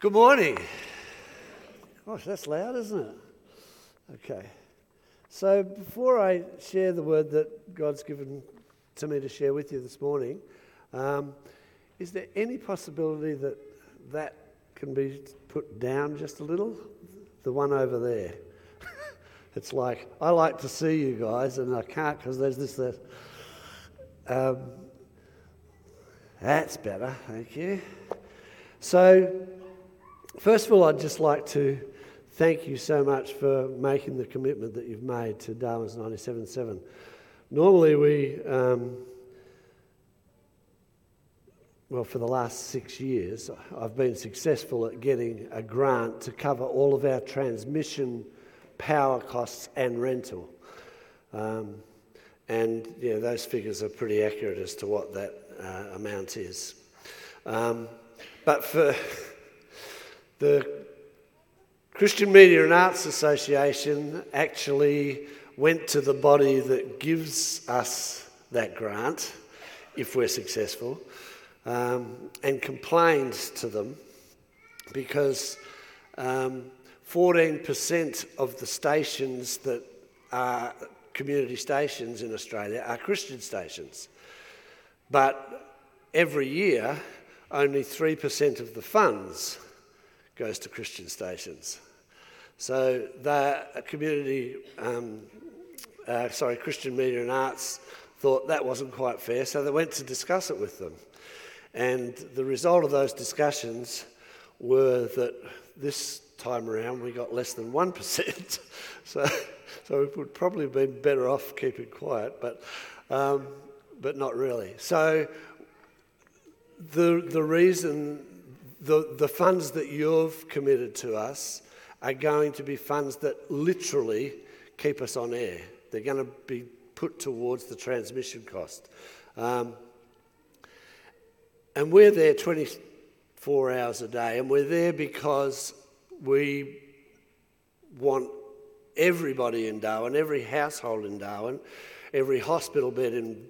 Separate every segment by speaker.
Speaker 1: Good morning. Gosh, that's loud, isn't it? Okay. So, before I share the word that God's given to me to share with you this morning, um, is there any possibility that that can be put down just a little? The one over there. it's like, I like to see you guys, and I can't because there's this. That, um, that's better, thank you. So, first of all, I'd just like to thank you so much for making the commitment that you've made to Darwin's 97.7. Normally, we, um, well, for the last six years, I've been successful at getting a grant to cover all of our transmission power costs and rental. Um, and yeah, those figures are pretty accurate as to what that uh, amount is. Um, but for the Christian Media and Arts Association actually went to the body that gives us that grant, if we're successful, um, and complained to them because um, 14% of the stations that are community stations in Australia are Christian stations. But every year, only 3% of the funds goes to Christian stations. So the community, um, uh, sorry, Christian Media and Arts thought that wasn't quite fair, so they went to discuss it with them. And the result of those discussions were that this time around we got less than 1%. so, so we would probably have been better off keeping quiet, but, um, but not really. So the, the reason, the, the funds that you've committed to us are going to be funds that literally keep us on air. They're going to be put towards the transmission cost. Um, and we're there 24 hours a day, and we're there because we want everybody in Darwin, every household in Darwin, every hospital bed in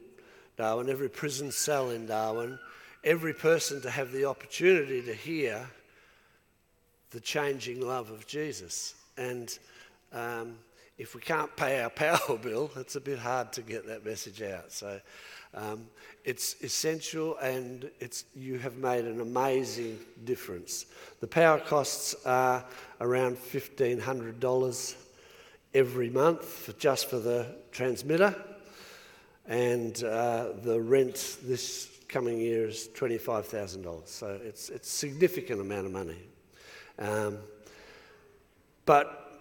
Speaker 1: Darwin, every prison cell in Darwin, every person to have the opportunity to hear the changing love of Jesus. And um, if we can't pay our power bill, it's a bit hard to get that message out. So um, it's essential, and it's, you have made an amazing difference. The power costs are around $1,500 every month for, just for the transmitter, and uh, the rent this coming year is $25,000. So it's, it's a significant amount of money. Um, but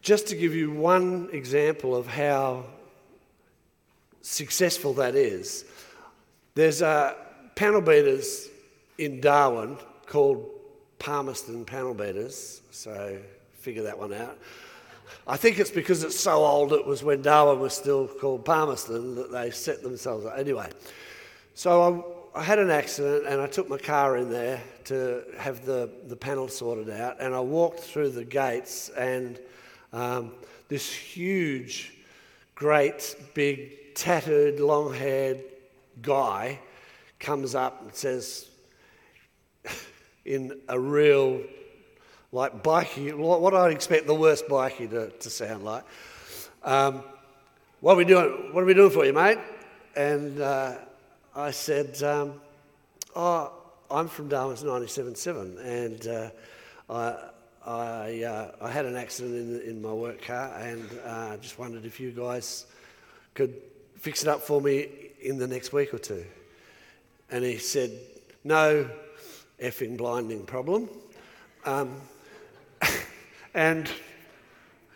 Speaker 1: just to give you one example of how successful that is, there's a panel beaters in Darwin called Palmerston Panel Beaters, so figure that one out. I think it's because it's so old, it was when Darwin was still called Palmerston that they set themselves up. Anyway, so I had an accident and I took my car in there to have the, the panel sorted out. And I walked through the gates, and um, this huge, great, big, tattered, long haired guy comes up and says, in a real, like bikey, what I'd expect the worst bikey to, to sound like. Um, what are we doing? What are we doing for you, mate? And uh, I said, um, Oh, I'm from Darwin's 97.7, and uh, I, I, uh, I, had an accident in, in my work car, and uh, just wondered if you guys could fix it up for me in the next week or two. And he said, No effing blinding problem. Um, and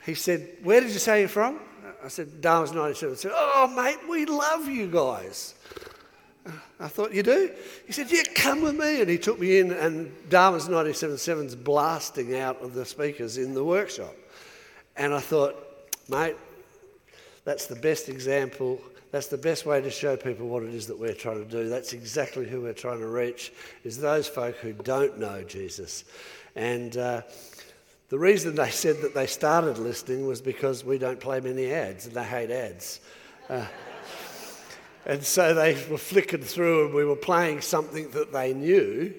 Speaker 1: he said, Where did you say you're from? I said, Darwin's 97. He said, Oh, mate, we love you guys. I thought, You do? He said, Yeah, come with me. And he took me in, and Darwin's 97.7's blasting out of the speakers in the workshop. And I thought, Mate, that's the best example. That's the best way to show people what it is that we're trying to do. That's exactly who we're trying to reach, is those folk who don't know Jesus. And uh, the reason they said that they started listening was because we don't play many ads, and they hate ads. Uh, and so they were flicking through, and we were playing something that they knew.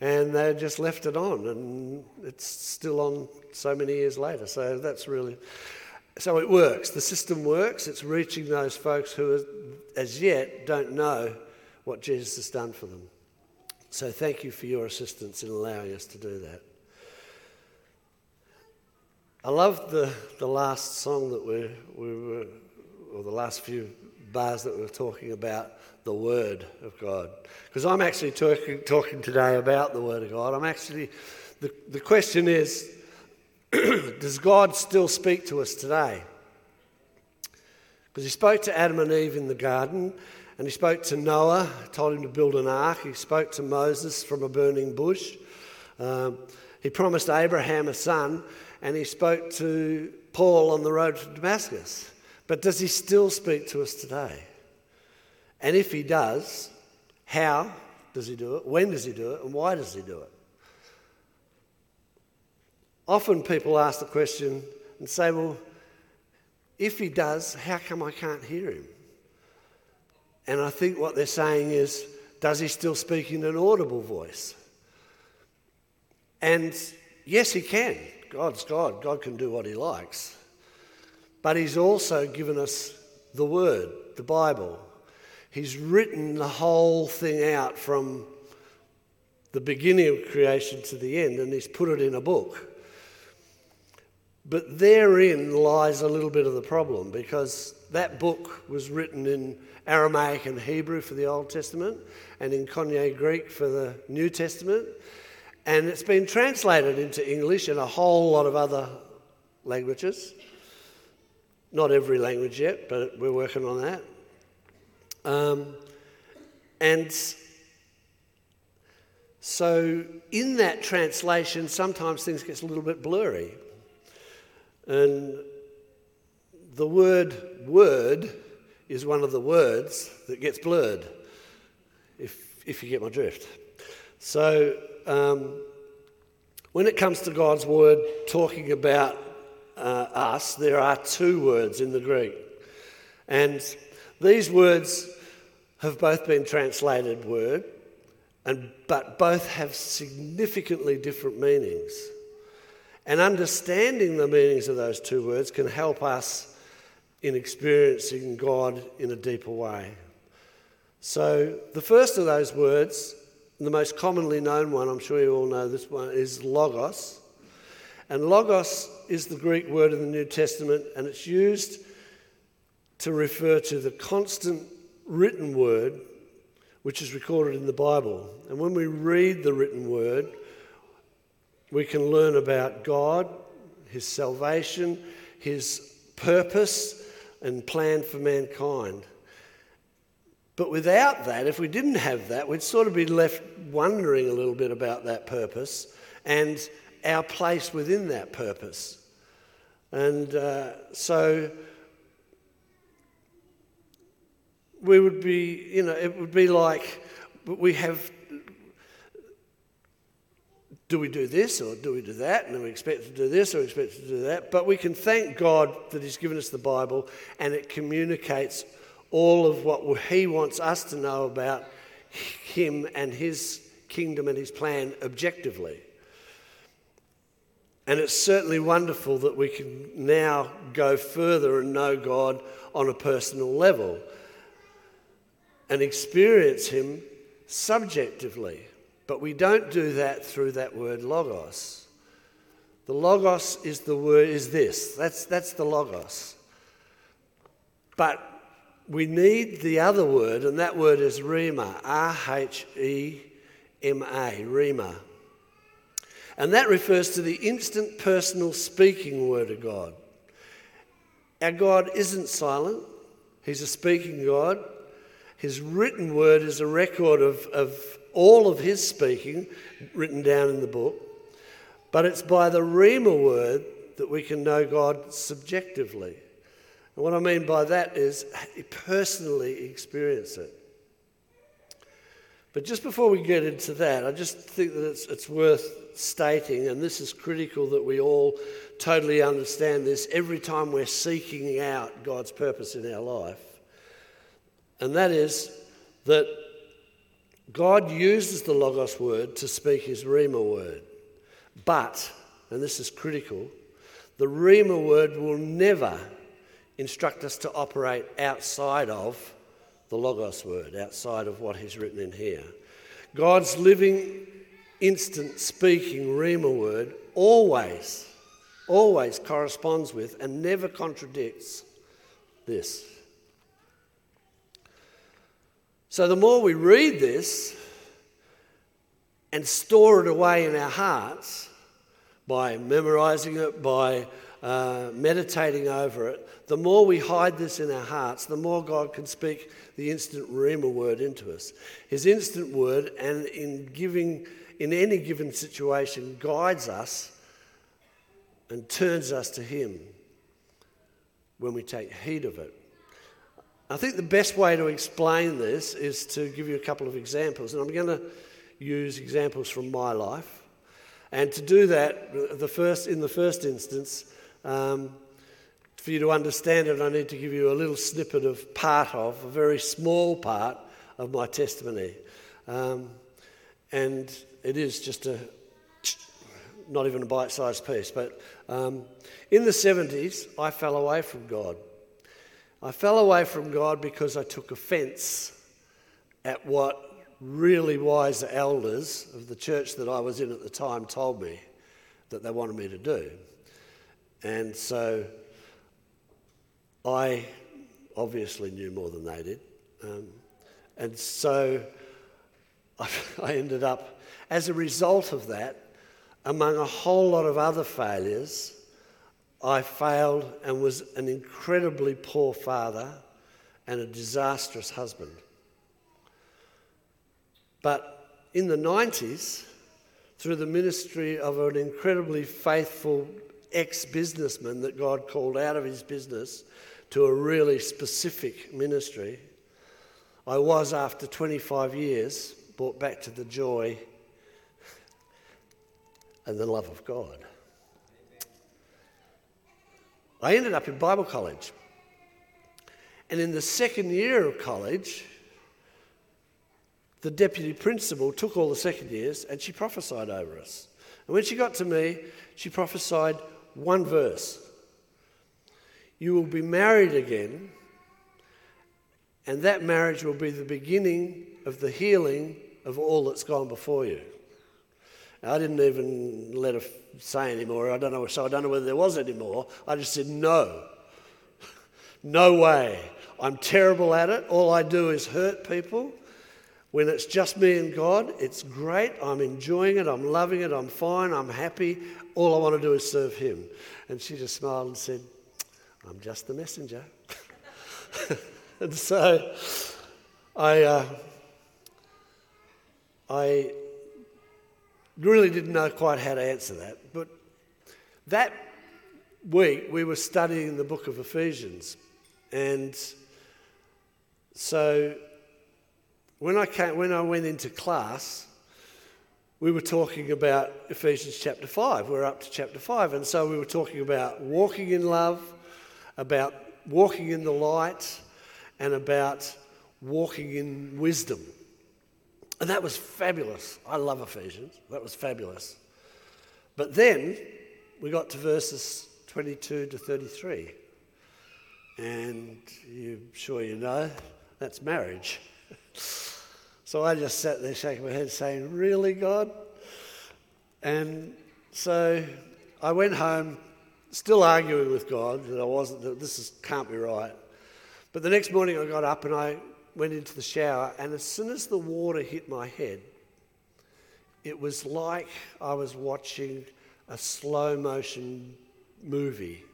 Speaker 1: and they just left it on, and it's still on so many years later. So that's really. So it works. The system works. It's reaching those folks who, as yet, don't know what Jesus has done for them. So thank you for your assistance in allowing us to do that. I love the, the last song that we, we were, or the last few bars that we were talking about the Word of God. Because I'm actually talking, talking today about the Word of God. I'm actually, the, the question is, does God still speak to us today? Because he spoke to Adam and Eve in the garden, and he spoke to Noah, told him to build an ark. He spoke to Moses from a burning bush. Um, he promised Abraham a son, and he spoke to Paul on the road to Damascus. But does he still speak to us today? And if he does, how does he do it? When does he do it? And why does he do it? Often people ask the question and say, well, if he does, how come I can't hear him? And I think what they're saying is, does he still speak in an audible voice? And yes, he can. God's God. God can do what he likes. But he's also given us the Word, the Bible. He's written the whole thing out from the beginning of creation to the end, and he's put it in a book. But therein lies a little bit of the problem because that book was written in Aramaic and Hebrew for the Old Testament and in Koine Greek for the New Testament. And it's been translated into English and a whole lot of other languages. Not every language yet, but we're working on that. Um, and so, in that translation, sometimes things get a little bit blurry. And the word word is one of the words that gets blurred, if, if you get my drift. So, um, when it comes to God's word talking about uh, us, there are two words in the Greek. And these words have both been translated word, and, but both have significantly different meanings. And understanding the meanings of those two words can help us in experiencing God in a deeper way. So, the first of those words the most commonly known one, I'm sure you all know this one, is logos. And logos is the Greek word in the New Testament, and it's used to refer to the constant written word which is recorded in the Bible. And when we read the written word, we can learn about God, His salvation, His purpose, and plan for mankind. But without that, if we didn't have that, we'd sort of be left wondering a little bit about that purpose and our place within that purpose. And uh, so we would be, you know, it would be like we have do we do this or do we do that? And we expect to do this or expect to do that. But we can thank God that He's given us the Bible and it communicates all of what He wants us to know about Him and His kingdom and His plan objectively. And it's certainly wonderful that we can now go further and know God on a personal level and experience Him subjectively. But we don't do that through that word logos. The logos is the word is this. That's, that's the logos. But we need the other word, and that word is rhema, R H E M A, rhema. And that refers to the instant personal speaking word of God. Our God isn't silent, He's a speaking God. His written word is a record of, of all of His speaking written down in the book. But it's by the rhema word that we can know God subjectively. And what I mean by that is personally experience it. But just before we get into that, I just think that it's, it's worth stating, and this is critical that we all totally understand this every time we're seeking out God's purpose in our life. And that is that God uses the Logos word to speak his Rhema word. But, and this is critical, the Rhema word will never instruct us to operate outside of the Logos word, outside of what he's written in here. God's living, instant speaking Rhema word always, always corresponds with and never contradicts this. So the more we read this and store it away in our hearts by memorizing it, by uh, meditating over it, the more we hide this in our hearts, the more God can speak the instant Rhema word into us. His instant word, and in giving, in any given situation, guides us and turns us to Him when we take heed of it. I think the best way to explain this is to give you a couple of examples, and I'm going to use examples from my life. And to do that, the first, in the first instance, um, for you to understand it, I need to give you a little snippet of part of, a very small part of my testimony. Um, and it is just a, not even a bite sized piece, but um, in the 70s, I fell away from God. I fell away from God because I took offense at what really wise elders of the church that I was in at the time told me that they wanted me to do. And so I obviously knew more than they did. Um, and so I, I ended up, as a result of that, among a whole lot of other failures, I failed and was an incredibly poor father and a disastrous husband. But in the 90s, through the ministry of an incredibly faithful ex businessman that God called out of his business to a really specific ministry, I was, after 25 years, brought back to the joy and the love of God. I ended up in Bible college. And in the second year of college, the deputy principal took all the second years and she prophesied over us. And when she got to me, she prophesied one verse You will be married again, and that marriage will be the beginning of the healing of all that's gone before you. I didn't even let her say anymore. I don't know, so I don't know whether there was any more. I just said, no. no way. I'm terrible at it. All I do is hurt people. When it's just me and God, it's great. I'm enjoying it. I'm loving it. I'm fine. I'm happy. All I want to do is serve Him. And she just smiled and said, I'm just the messenger. and so I, uh, I really didn't know quite how to answer that. But that week we were studying the book of Ephesians. And so when I, came, when I went into class, we were talking about Ephesians chapter 5. We're up to chapter 5. And so we were talking about walking in love, about walking in the light, and about walking in wisdom. And that was fabulous. I love Ephesians. That was fabulous. But then we got to verses 22 to 33. And you're sure you know that's marriage. so I just sat there shaking my head saying, Really, God? And so I went home still arguing with God that I wasn't, that this is, can't be right. But the next morning I got up and I went into the shower, and as soon as the water hit my head, it was like I was watching a slow motion movie.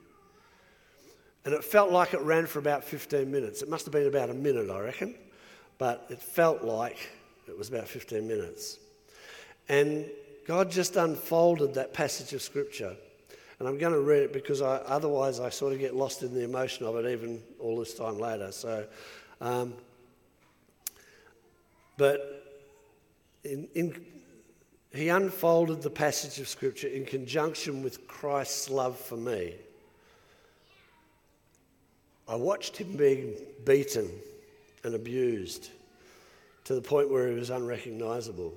Speaker 1: And it felt like it ran for about 15 minutes. It must have been about a minute, I reckon, but it felt like it was about 15 minutes. And God just unfolded that passage of Scripture. And I'm going to read it because I, otherwise I sort of get lost in the emotion of it even all this time later. So um, but in, in, he unfolded the passage of Scripture in conjunction with Christ's love for me. I watched him being beaten and abused, to the point where he was unrecognizable.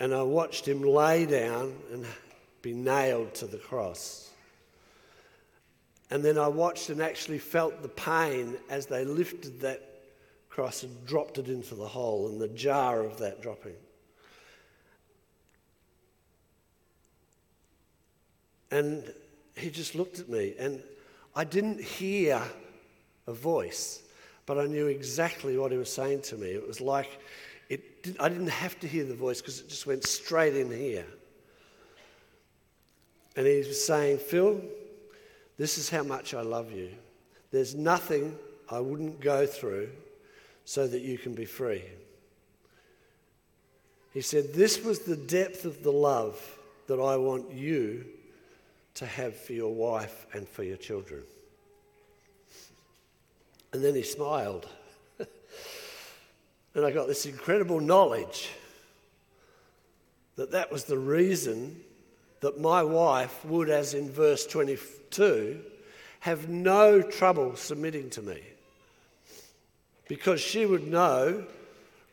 Speaker 1: And I watched him lay down and be nailed to the cross. And then I watched and actually felt the pain as they lifted that cross and dropped it into the hole and the jar of that dropping. And he just looked at me, and I didn't hear a voice, but I knew exactly what he was saying to me. It was like it did, I didn't have to hear the voice because it just went straight in here. And he was saying, Phil, this is how much I love you. There's nothing I wouldn't go through so that you can be free. He said, This was the depth of the love that I want you to have for your wife and for your children. And then he smiled. and I got this incredible knowledge that that was the reason that my wife would, as in verse 22, have no trouble submitting to me. Because she would know,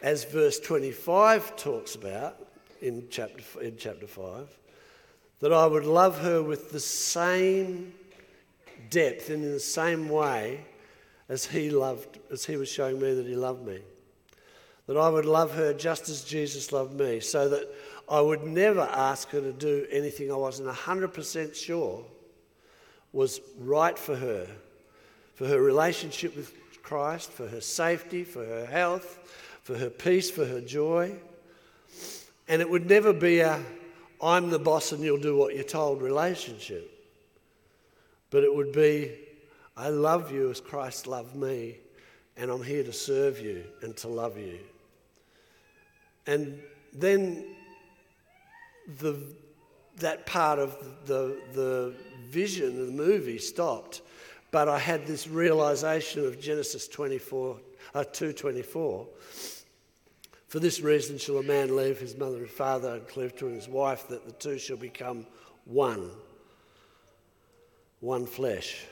Speaker 1: as verse 25 talks about in chapter, in chapter 5, that I would love her with the same depth and in the same way as he loved, as he was showing me that he loved me. That I would love her just as Jesus loved me, so that I would never ask her to do anything I wasn't 100% sure was right for her, for her relationship with Christ, for her safety, for her health, for her peace, for her joy. And it would never be a I'm the boss and you'll do what you're told relationship. But it would be, I love you as Christ loved me, and I'm here to serve you and to love you. And then the, that part of the, the vision of the movie stopped, but I had this realization of Genesis 24, uh, 2.24 for this reason shall a man leave his mother and father and cleave to his wife, that the two shall become one, one flesh.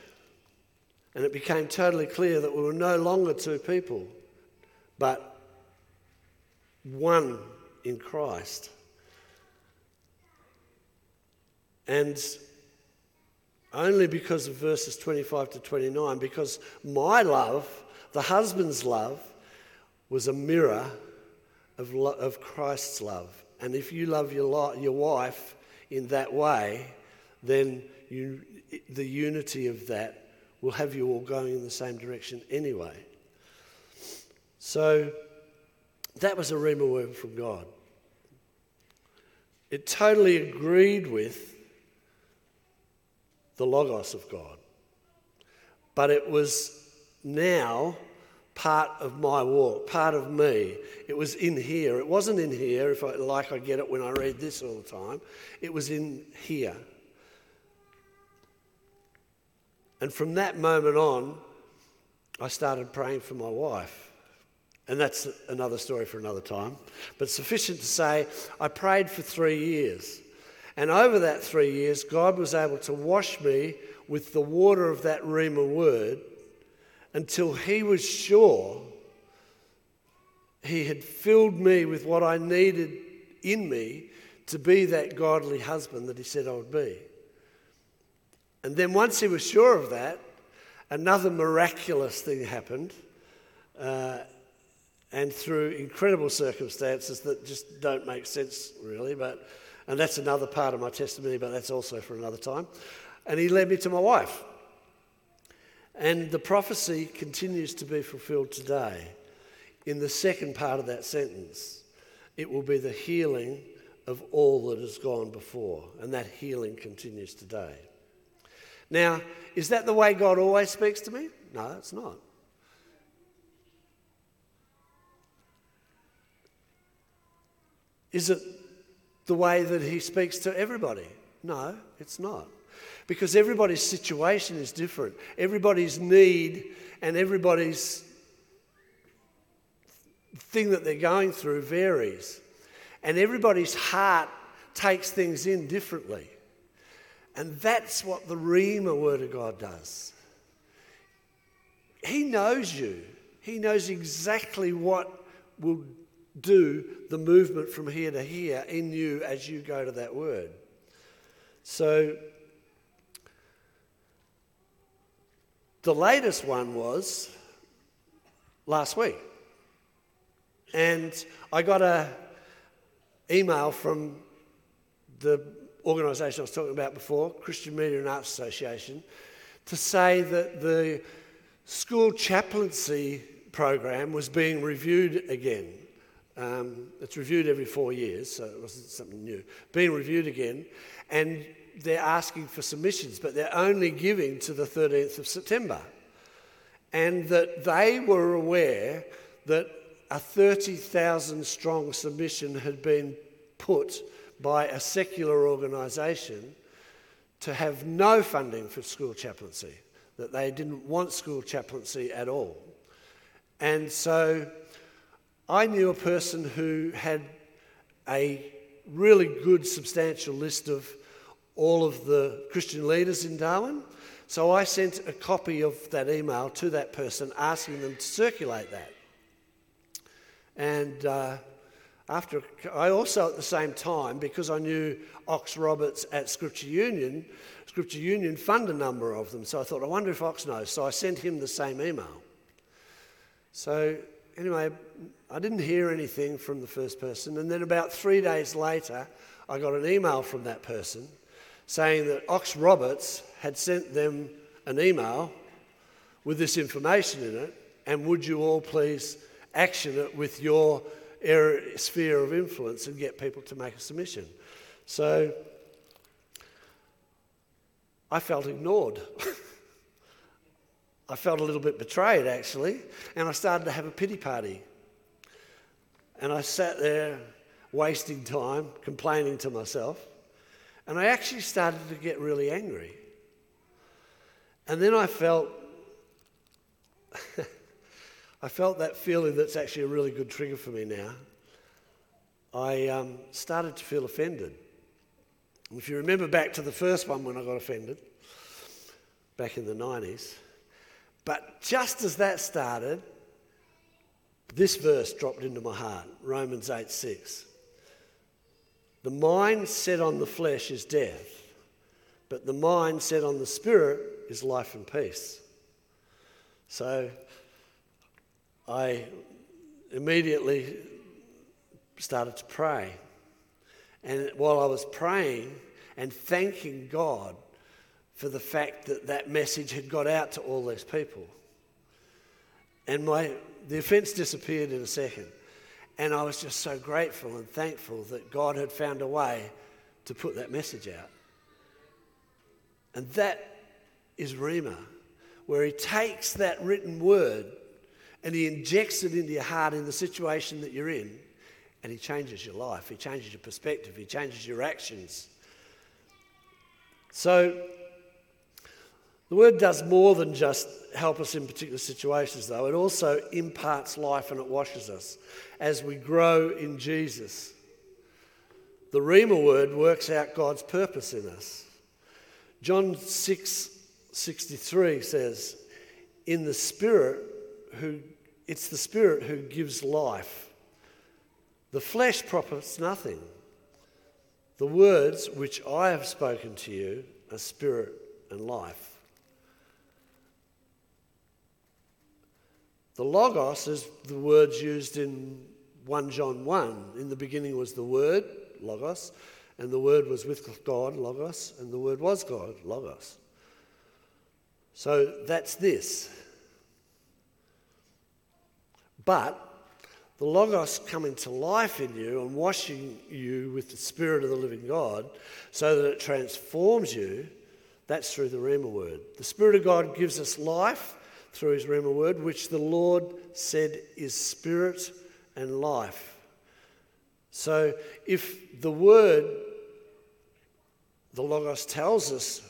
Speaker 1: And it became totally clear that we were no longer two people, but one in Christ. And only because of verses 25 to 29, because my love, the husband's love, was a mirror of, lo- of Christ's love. And if you love your, lo- your wife in that way, then you, the unity of that will have you all going in the same direction anyway. So that was a rhema word from God. It totally agreed with the Logos of God. But it was now part of my walk, part of me. It was in here. It wasn't in here, if I, like I get it when I read this all the time. It was in here. And from that moment on, I started praying for my wife. And that's another story for another time. But sufficient to say, I prayed for three years. And over that three years, God was able to wash me with the water of that Rhema word until he was sure he had filled me with what I needed in me to be that godly husband that he said I would be. And then once he was sure of that, another miraculous thing happened. Uh, and through incredible circumstances that just don't make sense, really. But, and that's another part of my testimony, but that's also for another time. And he led me to my wife. And the prophecy continues to be fulfilled today. In the second part of that sentence, it will be the healing of all that has gone before, and that healing continues today. Now, is that the way God always speaks to me? No, it's not. Is it the way that He speaks to everybody? No, it's not because everybody's situation is different. Everybody's need and everybody's thing that they're going through varies. And everybody's heart takes things in differently. And that's what the Rhema Word of God does. He knows you, He knows exactly what will do the movement from here to here in you as you go to that word. So, the latest one was last week. And I got a email from the organisation I was talking about before, Christian Media and Arts Association, to say that the school chaplaincy program was being reviewed again. Um, it's reviewed every four years, so it wasn't something new. Being reviewed again, and they're asking for submissions, but they're only giving to the 13th of September. And that they were aware that a 30,000 strong submission had been put by a secular organisation to have no funding for school chaplaincy, that they didn't want school chaplaincy at all. And so I knew a person who had a really good, substantial list of all of the Christian leaders in Darwin. So I sent a copy of that email to that person asking them to circulate that. And uh, after, I also at the same time, because I knew Ox Roberts at Scripture Union, Scripture Union fund a number of them. So I thought, I wonder if Ox knows. So I sent him the same email. So anyway, I didn't hear anything from the first person. And then about three days later, I got an email from that person saying that Ox Roberts had sent them an email with this information in it. And would you all please action it with your area, sphere of influence and get people to make a submission? So I felt ignored. I felt a little bit betrayed actually, and I started to have a pity party. And I sat there wasting time, complaining to myself. And I actually started to get really angry. And then I felt I felt that feeling that's actually a really good trigger for me now. I um, started to feel offended. If you remember back to the first one when I got offended, back in the 90s, but just as that started, this verse dropped into my heart Romans 8 6. The mind set on the flesh is death, but the mind set on the spirit is life and peace. So I immediately started to pray. And while I was praying and thanking God for the fact that that message had got out to all these people, and my, the offence disappeared in a second. And I was just so grateful and thankful that God had found a way to put that message out. And that is Rhema, where He takes that written word and He injects it into your heart in the situation that you're in, and He changes your life. He changes your perspective. He changes your actions. So, the word does more than just help us in particular situations, though. It also imparts life and it washes us as we grow in Jesus. The Rhema word works out God's purpose in us. John 6 63 says, In the Spirit, who it's the Spirit who gives life. The flesh profits nothing. The words which I have spoken to you are spirit and life. The Logos is the words used in 1 John 1. In the beginning was the Word, Logos, and the Word was with God, Logos, and the Word was God, Logos. So that's this. But the Logos coming to life in you and washing you with the Spirit of the living God so that it transforms you, that's through the Rhema word. The Spirit of God gives us life through his Rhema word, which the Lord said is spirit and life. So if the word, the Logos tells us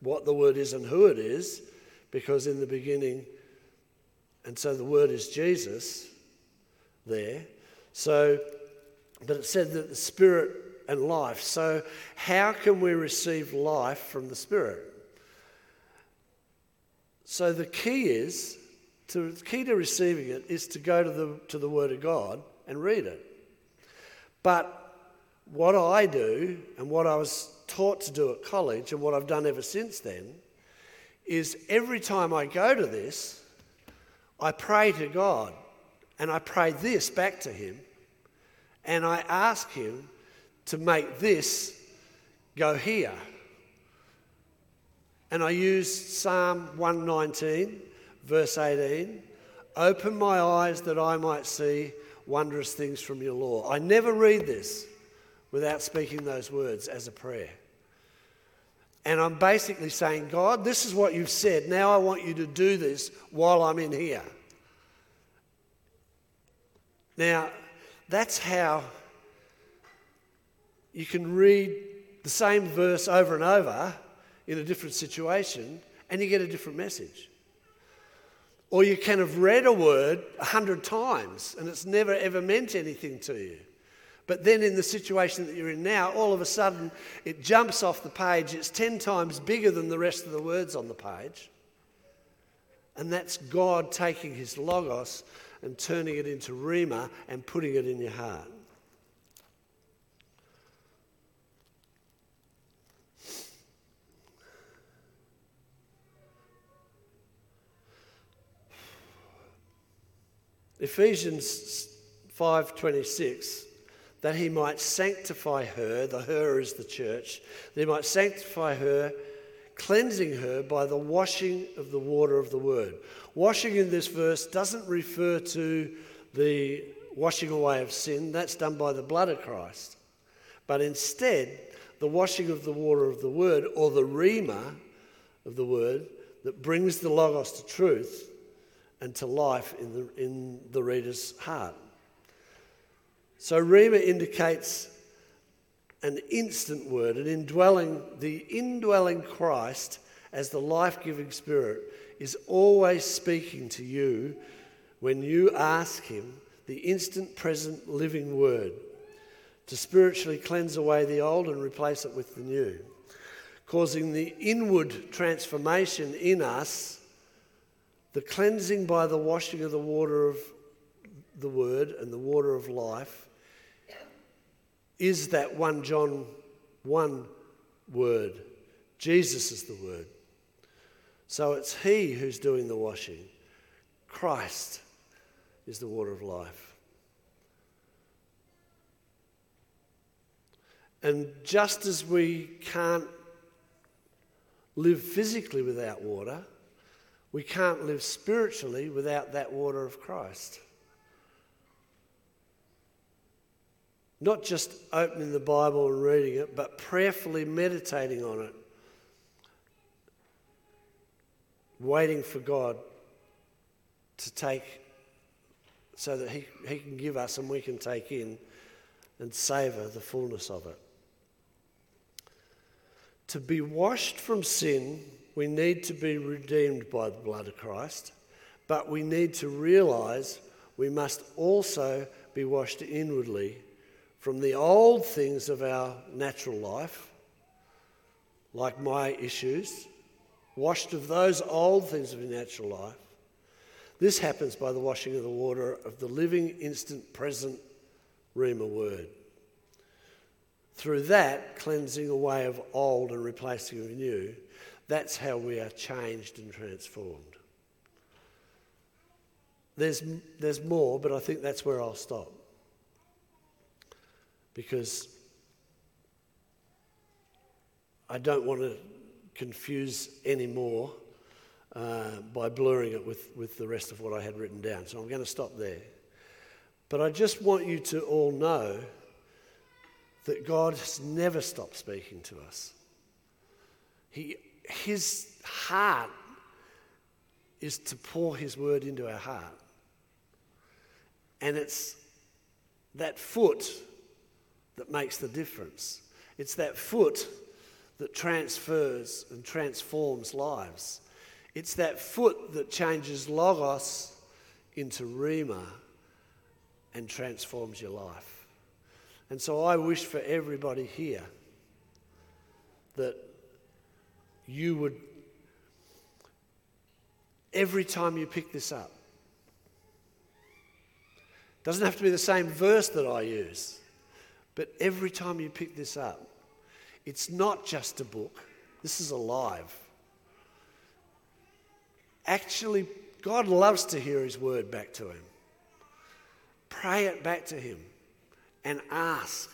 Speaker 1: what the word is and who it is, because in the beginning, and so the word is Jesus there. So, but it said that the spirit and life. So, how can we receive life from the spirit? So the key is to, the key to receiving it is to go to the, to the Word of God and read it. But what I do and what I was taught to do at college and what I've done ever since then is every time I go to this, I pray to God and I pray this back to Him and I ask Him to make this go here. And I use Psalm 119, verse 18 Open my eyes that I might see wondrous things from your law. I never read this without speaking those words as a prayer. And I'm basically saying, God, this is what you've said. Now I want you to do this while I'm in here. Now, that's how you can read the same verse over and over in a different situation and you get a different message. Or you can have read a word a hundred times and it's never ever meant anything to you. But then in the situation that you're in now, all of a sudden it jumps off the page. It's 10 times bigger than the rest of the words on the page. And that's God taking his logos and turning it into rhema and putting it in your heart. Ephesians 5:26 that he might sanctify her, the her is the church, that he might sanctify her, cleansing her by the washing of the water of the word. Washing in this verse doesn't refer to the washing away of sin, that's done by the blood of Christ. But instead, the washing of the water of the word, or the rhema of the word, that brings the Logos to truth and to life in the, in the reader's heart. So, Rhema indicates an instant word, an indwelling, the indwelling Christ as the life giving Spirit is always speaking to you when you ask Him the instant present living word to spiritually cleanse away the old and replace it with the new, causing the inward transformation in us, the cleansing by the washing of the water of the word and the water of life is that 1 John 1 word. Jesus is the word. So it's He who's doing the washing. Christ is the water of life. And just as we can't live physically without water, we can't live spiritually without that water of Christ. Not just opening the Bible and reading it, but prayerfully meditating on it. Waiting for God to take so that he, he can give us and we can take in and savour the fullness of it. To be washed from sin, we need to be redeemed by the blood of Christ, but we need to realise we must also be washed inwardly from the old things of our natural life, like my issues, washed of those old things of natural life. This happens by the washing of the water of the living, instant, present Rhema word. Through that, cleansing away of old and replacing with new, that's how we are changed and transformed. There's, there's more, but I think that's where I'll stop because I don't want to confuse any more uh, by blurring it with, with the rest of what I had written down. So I'm going to stop there. But I just want you to all know that God has never stopped speaking to us. He, his heart is to pour His word into our heart. And it's that foot that makes the difference. It's that foot that transfers and transforms lives. It's that foot that changes logos into rhema and transforms your life. And so I wish for everybody here that you would, every time you pick this up, Doesn't have to be the same verse that I use. But every time you pick this up, it's not just a book, this is alive. Actually, God loves to hear His word back to Him. Pray it back to Him and ask,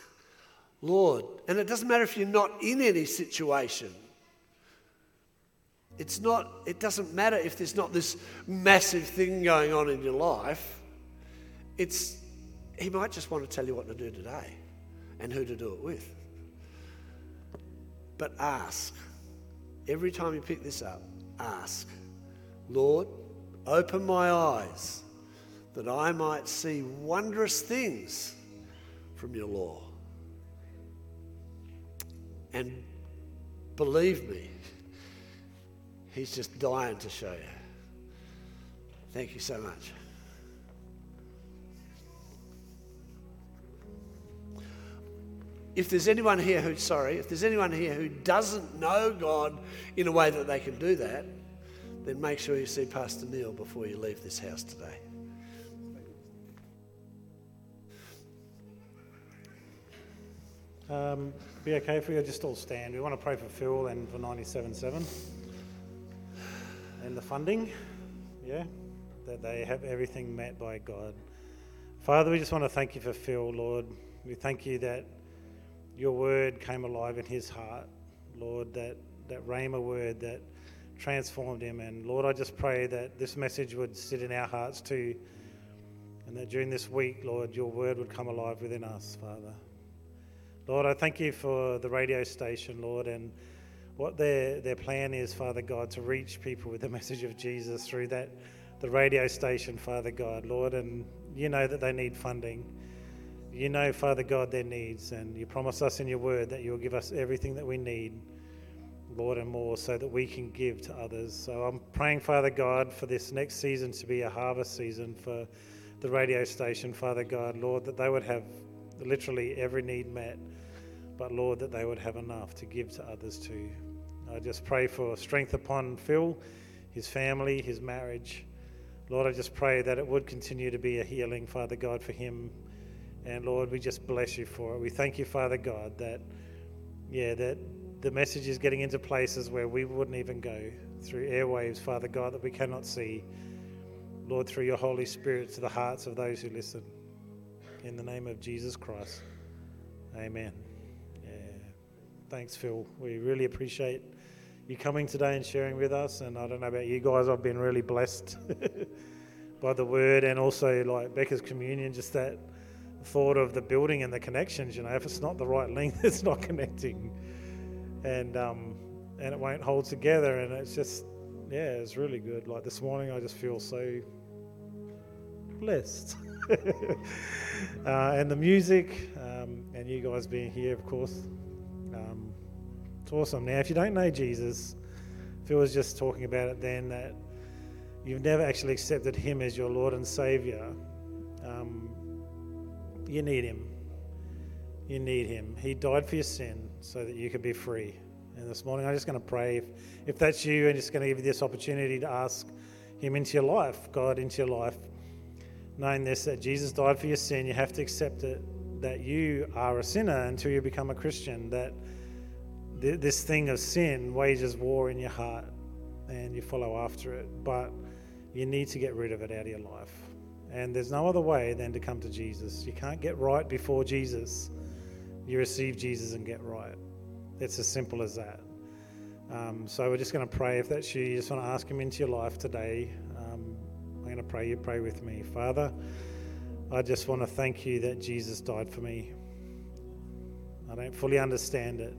Speaker 1: Lord, and it doesn't matter if you're not in any situation. It's not, it doesn't matter if there's not this massive thing going on in your life. It's, he might just want to tell you what to do today and who to do it with. But ask. Every time you pick this up, ask, Lord, open my eyes that I might see wondrous things from your law. And believe me, he's just dying to show you. Thank you so much. If there's anyone here who, sorry, if there's anyone here who doesn't know God in a way that they can do that, then make sure you see Pastor Neil before you leave this house today.
Speaker 2: Um, be okay if we just all stand. We want to pray for Phil and for 97.7 and the funding, yeah, that they have everything met by God. Father, we just want to thank you for Phil, Lord. We thank you that your word came alive in his heart, Lord, that, that Rhema word that transformed him. And Lord, I just pray that this message would sit in our hearts too, and that during this week, Lord, your word would come alive within us, Father. Lord, I thank you for the radio station, Lord, and what their, their plan is, Father God, to reach people with the message of Jesus through that the radio station, Father God, Lord, and you know that they need funding. You know, Father God, their needs, and you promise us in your word that you'll give us everything that we need, Lord, and more, so that we can give to others. So I'm praying, Father God, for this next season to be a harvest season for the radio station, Father God, Lord, that they would have literally every need met, but Lord, that they would have enough to give to others too. I just pray for strength upon Phil, his family, his marriage. Lord, I just pray that it would continue to be a healing, Father God, for him and Lord, we just bless you for it. We thank you, Father God, that, yeah, that the message is getting into places where we wouldn't even go through airwaves, Father God, that we cannot see. Lord, through your Holy Spirit to the hearts of those who listen. In the name of Jesus Christ. Amen. Yeah. Thanks, Phil. We really appreciate you coming today and sharing with us. And I don't know about you guys, I've been really blessed by the word and also like Becca's communion, just that thought of the building and the connections. You know, if it's not the right length, it's not connecting, and um, and it won't hold together. And it's just, yeah, it's really good. Like this morning, I just feel so blessed. uh, and the music, um, and you guys being here, of course, um, it's awesome. Now, if you don't know Jesus, if Phil was just talking about it then that you've never actually accepted Him as your Lord and Savior. Um, you need Him. You need Him. He died for your sin so that you could be free. And this morning, I'm just going to pray. If, if that's you, I'm just going to give you this opportunity to ask Him into your life, God into your life. Knowing this, that Jesus died for your sin, you have to accept it, that you are a sinner until you become a Christian, that th- this thing of sin wages war in your heart and you follow after it. But you need to get rid of it out of your life. And there's no other way than to come to Jesus. You can't get right before Jesus. You receive Jesus and get right. It's as simple as that. Um, so we're just going to pray. If that's you, you just want to ask Him into your life today. Um, I'm going to pray. You pray with me. Father, I just want to thank you that Jesus died for me. I don't fully understand it,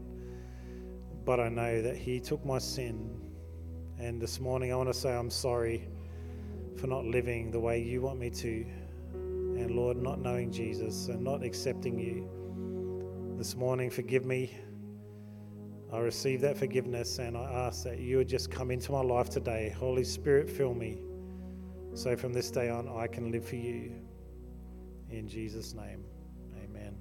Speaker 2: but I know that He took my sin. And this morning I want to say I'm sorry for not living the way you want me to. And Lord, not knowing Jesus and not accepting you. This morning, forgive me. I receive that forgiveness and I ask that you would just come into my life today. Holy Spirit, fill me. So from this day on, I can live for you. In Jesus' name, amen.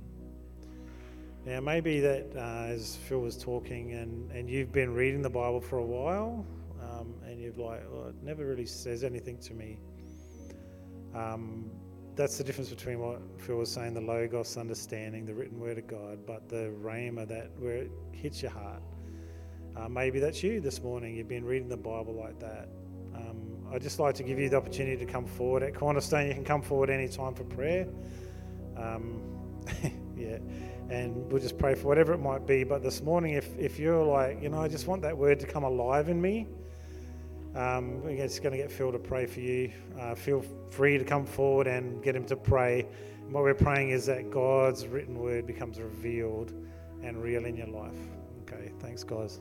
Speaker 2: Now, maybe that uh, as Phil was talking and, and you've been reading the Bible for a while, um, and you're like, oh, it never really says anything to me. Um, that's the difference between what Phil was saying, the logos, understanding the written word of God, but the rhema that where it hits your heart. Uh, maybe that's you this morning. You've been reading the Bible like that. Um, I'd just like to give you the opportunity to come forward. At Cornerstone, you can come forward any time for prayer. Um, yeah, and we'll just pray for whatever it might be. But this morning, if, if you're like, you know, I just want that word to come alive in me, um, just going to get Phil to pray for you. Uh, feel free to come forward and get him to pray. And what we're praying is that God's written word becomes revealed and real in your life. Okay, thanks, guys.